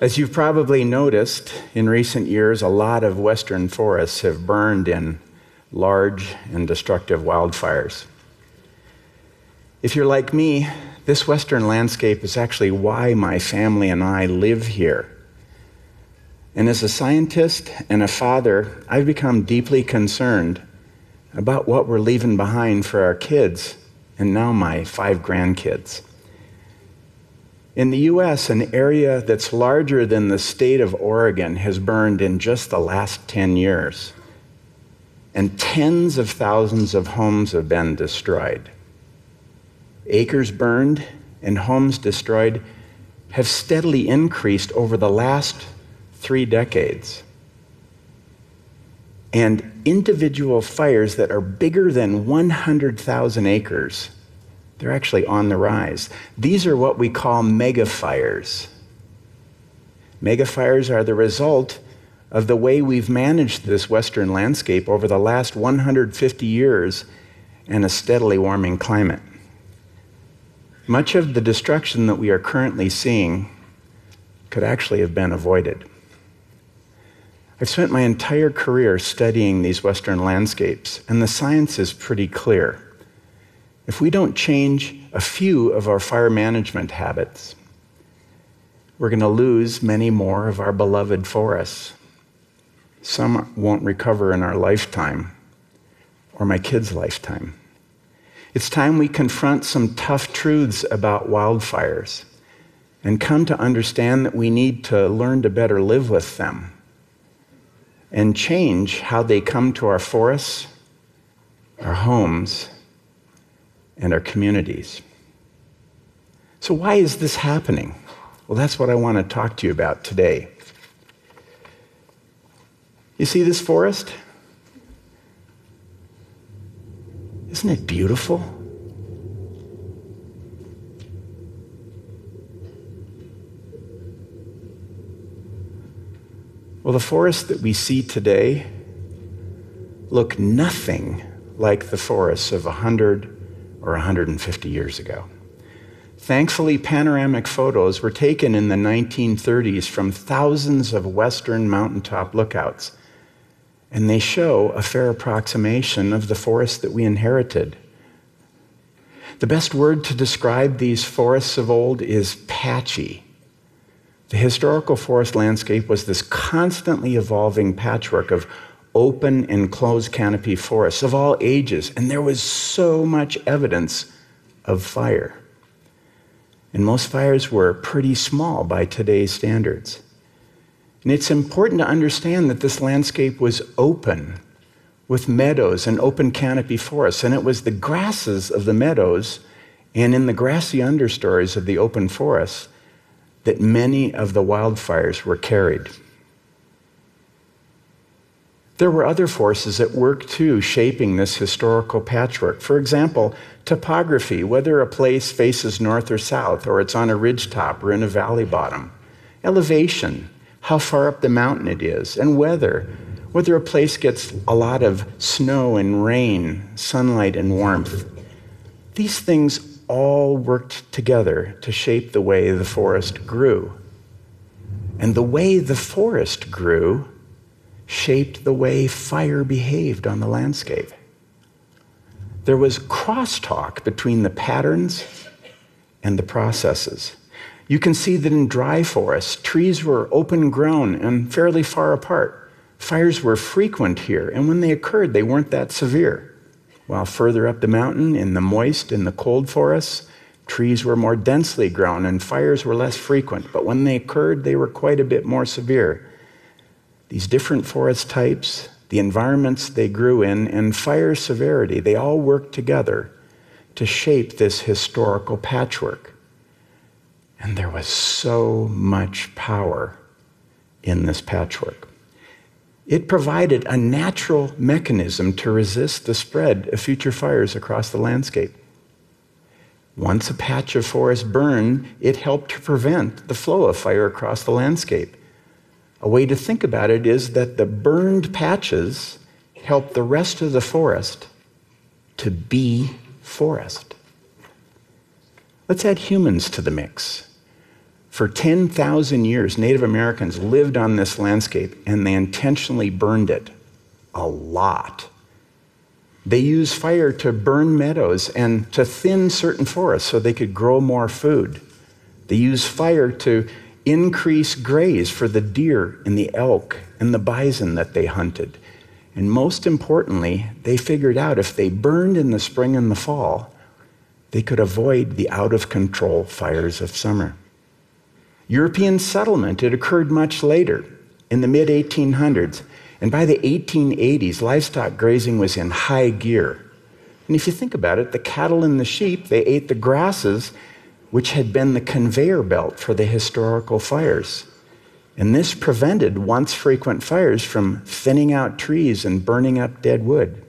As you've probably noticed, in recent years, a lot of western forests have burned in large and destructive wildfires. If you're like me, this western landscape is actually why my family and I live here. And as a scientist and a father, I've become deeply concerned about what we're leaving behind for our kids and now my five grandkids. In the US, an area that's larger than the state of Oregon has burned in just the last 10 years. And tens of thousands of homes have been destroyed. Acres burned and homes destroyed have steadily increased over the last three decades. And individual fires that are bigger than 100,000 acres they're actually on the rise. These are what we call megafires. Megafires are the result of the way we've managed this Western landscape over the last 150 years and a steadily warming climate. Much of the destruction that we are currently seeing could actually have been avoided. I've spent my entire career studying these Western landscapes, and the science is pretty clear. If we don't change a few of our fire management habits, we're going to lose many more of our beloved forests. Some won't recover in our lifetime or my kids' lifetime. It's time we confront some tough truths about wildfires and come to understand that we need to learn to better live with them and change how they come to our forests, our homes, and our communities. So, why is this happening? Well, that's what I want to talk to you about today. You see this forest? Isn't it beautiful? Well, the forests that we see today look nothing like the forests of 100 or 150 years ago. Thankfully, panoramic photos were taken in the 1930s from thousands of western mountaintop lookouts, and they show a fair approximation of the forest that we inherited. The best word to describe these forests of old is patchy. The historical forest landscape was this constantly evolving patchwork of open and closed canopy forests of all ages, and there was so much evidence of fire. And most fires were pretty small by today's standards. And it's important to understand that this landscape was open with meadows and open canopy forests, and it was the grasses of the meadows and in the grassy understories of the open forests that many of the wildfires were carried. There were other forces at work too, shaping this historical patchwork. For example, topography, whether a place faces north or south, or it's on a ridge top or in a valley bottom. Elevation, how far up the mountain it is, and weather, whether a place gets a lot of snow and rain, sunlight and warmth. These things all worked together to shape the way the forest grew. And the way the forest grew shaped the way fire behaved on the landscape. There was crosstalk between the patterns and the processes. You can see that in dry forests, trees were open grown and fairly far apart. Fires were frequent here, and when they occurred, they weren't that severe. While further up the mountain, in the moist and the cold forests, trees were more densely grown and fires were less frequent. But when they occurred, they were quite a bit more severe these different forest types, the environments they grew in, and fire severity, they all worked together to shape this historical patchwork. And there was so much power in this patchwork. It provided a natural mechanism to resist the spread of future fires across the landscape. Once a patch of forest burned, it helped to prevent the flow of fire across the landscape. A way to think about it is that the burned patches help the rest of the forest to be forest. Let's add humans to the mix. For 10,000 years, Native Americans lived on this landscape and they intentionally burned it a lot. They used fire to burn meadows and to thin certain forests so they could grow more food. They used fire to increase graze for the deer and the elk and the bison that they hunted. And most importantly, they figured out if they burned in the spring and the fall, they could avoid the out of control fires of summer. European settlement, it occurred much later, in the mid 1800s. And by the 1880s, livestock grazing was in high gear. And if you think about it, the cattle and the sheep, they ate the grasses, which had been the conveyor belt for the historical fires. And this prevented once frequent fires from thinning out trees and burning up dead wood.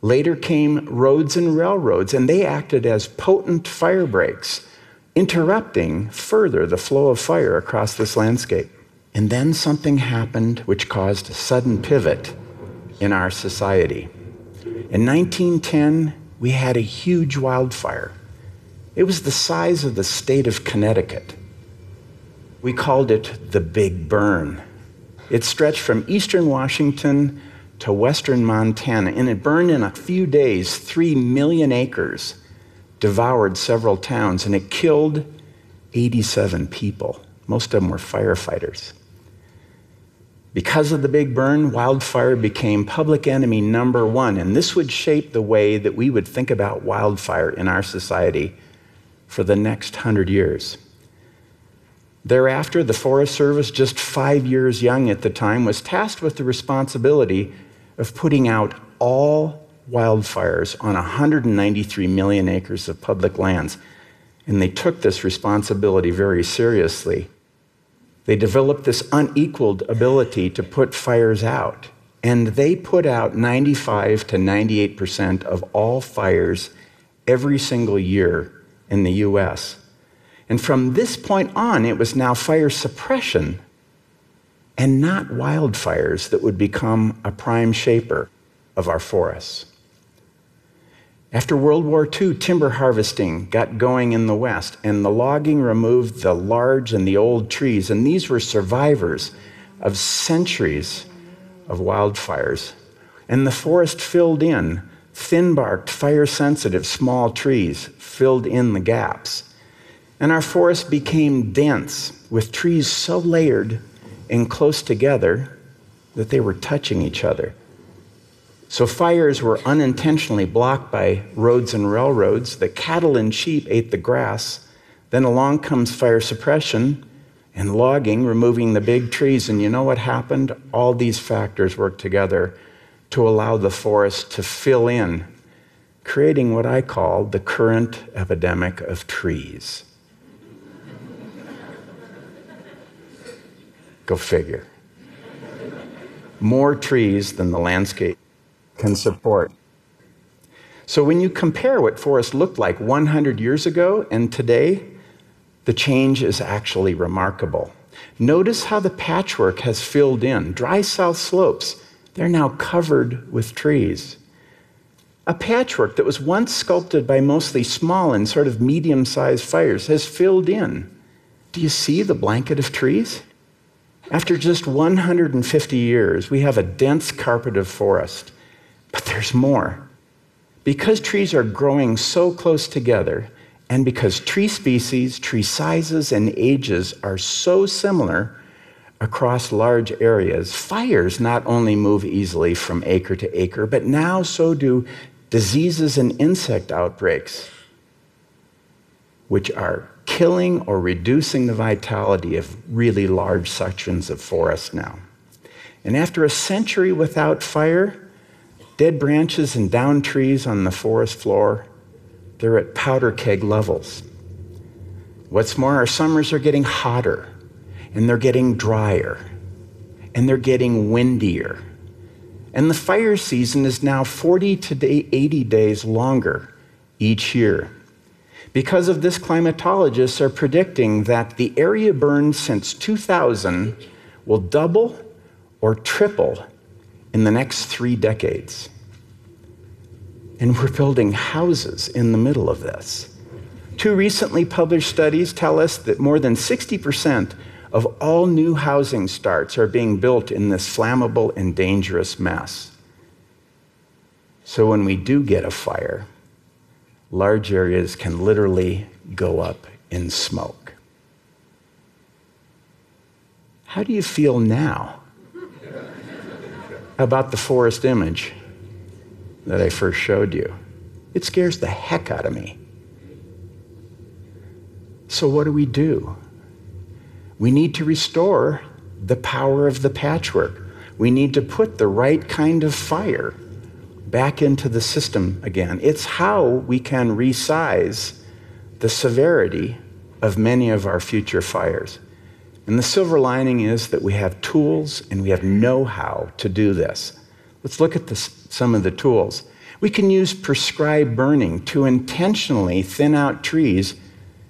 Later came roads and railroads, and they acted as potent fire breaks, interrupting further the flow of fire across this landscape. And then something happened which caused a sudden pivot in our society. In 1910, we had a huge wildfire. It was the size of the state of Connecticut. We called it the Big Burn. It stretched from eastern Washington to western Montana, and it burned in a few days three million acres, devoured several towns, and it killed 87 people. Most of them were firefighters. Because of the big burn, wildfire became public enemy number one, and this would shape the way that we would think about wildfire in our society for the next hundred years. Thereafter, the Forest Service, just five years young at the time, was tasked with the responsibility of putting out all wildfires on 193 million acres of public lands. And they took this responsibility very seriously. They developed this unequaled ability to put fires out. And they put out 95 to 98% of all fires every single year in the US. And from this point on, it was now fire suppression and not wildfires that would become a prime shaper of our forests. After World War II, timber harvesting got going in the West, and the logging removed the large and the old trees, and these were survivors of centuries of wildfires. And the forest filled in, thin barked, fire sensitive small trees filled in the gaps. And our forest became dense with trees so layered and close together that they were touching each other. So fires were unintentionally blocked by roads and railroads. The cattle and sheep ate the grass. Then along comes fire suppression and logging, removing the big trees. And you know what happened? All these factors worked together to allow the forest to fill in, creating what I call the current epidemic of trees. Go figure. More trees than the landscape can support. So when you compare what forests looked like 100 years ago and today, the change is actually remarkable. Notice how the patchwork has filled in. Dry south slopes, they're now covered with trees. A patchwork that was once sculpted by mostly small and sort of medium sized fires has filled in. Do you see the blanket of trees? After just 150 years, we have a dense carpet of forest. But there's more. Because trees are growing so close together, and because tree species, tree sizes, and ages are so similar across large areas, fires not only move easily from acre to acre, but now so do diseases and insect outbreaks, which are killing or reducing the vitality of really large sections of forest now. And after a century without fire, Dead branches and down trees on the forest floor, they're at powder keg levels. What's more, our summers are getting hotter, and they're getting drier, and they're getting windier. And the fire season is now 40 to 80 days longer each year. Because of this, climatologists are predicting that the area burned since 2000 will double or triple in the next three decades. And we're building houses in the middle of this. Two recently published studies tell us that more than 60% of all new housing starts are being built in this flammable and dangerous mess. So when we do get a fire, large areas can literally go up in smoke. How do you feel now about the forest image that I first showed you? It scares the heck out of me. So, what do we do? We need to restore the power of the patchwork. We need to put the right kind of fire back into the system again. It's how we can resize the severity of many of our future fires. And the silver lining is that we have tools and we have know how to do this. Let's look at this, some of the tools. We can use prescribed burning to intentionally thin out trees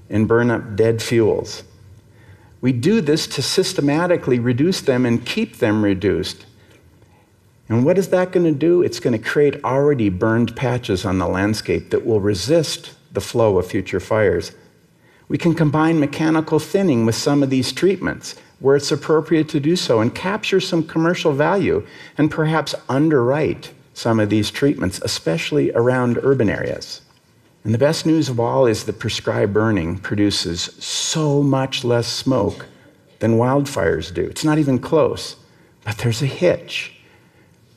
and burn up dead fuels. We do this to systematically reduce them and keep them reduced. And what is that going to do? It's going to create already burned patches on the landscape that will resist the flow of future fires. We can combine mechanical thinning with some of these treatments where it's appropriate to do so and capture some commercial value and perhaps underwrite some of these treatments, especially around urban areas. And the best news of all is that prescribed burning produces so much less smoke than wildfires do. It's not even close, but there's a hitch.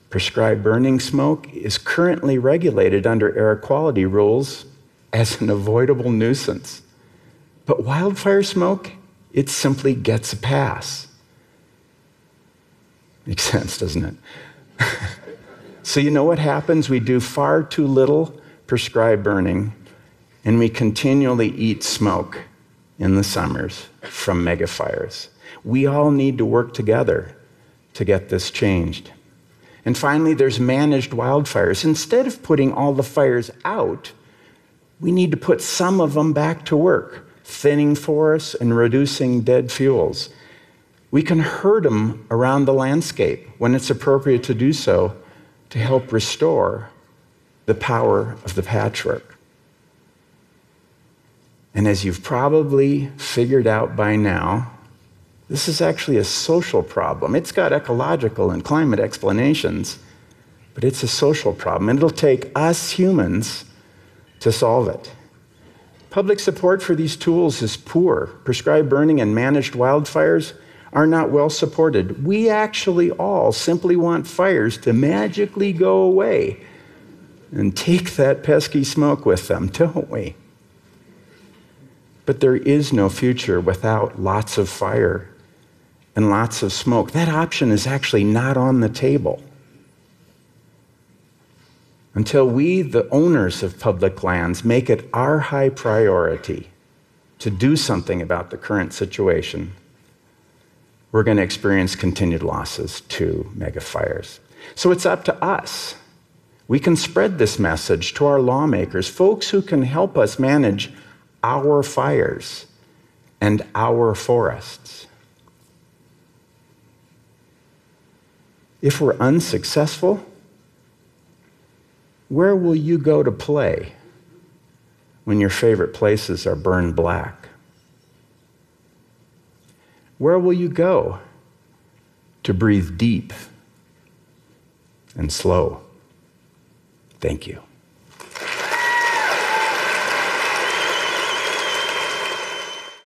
Prescribed burning smoke is currently regulated under air quality rules as an avoidable nuisance. But wildfire smoke, it simply gets a pass. Makes sense, doesn't it? so, you know what happens? We do far too little prescribed burning, and we continually eat smoke in the summers from megafires. We all need to work together to get this changed. And finally, there's managed wildfires. Instead of putting all the fires out, we need to put some of them back to work thinning forests and reducing dead fuels. We can herd them around the landscape when it's appropriate to do so to help restore the power of the patchwork. And as you've probably figured out by now, this is actually a social problem. It's got ecological and climate explanations, but it's a social problem. And it'll take us humans to solve it. Public support for these tools is poor. Prescribed burning and managed wildfires are not well supported. We actually all simply want fires to magically go away and take that pesky smoke with them, don't we? But there is no future without lots of fire and lots of smoke. That option is actually not on the table until we, the owners of public lands, make it our high priority to do something about the current situation, we're going to experience continued losses to megafires. So it's up to us. We can spread this message to our lawmakers, folks who can help us manage our fires and our forests. If we're unsuccessful, where will you go to play when your favorite places are burned black? Where will you go to breathe deep and slow? Thank you.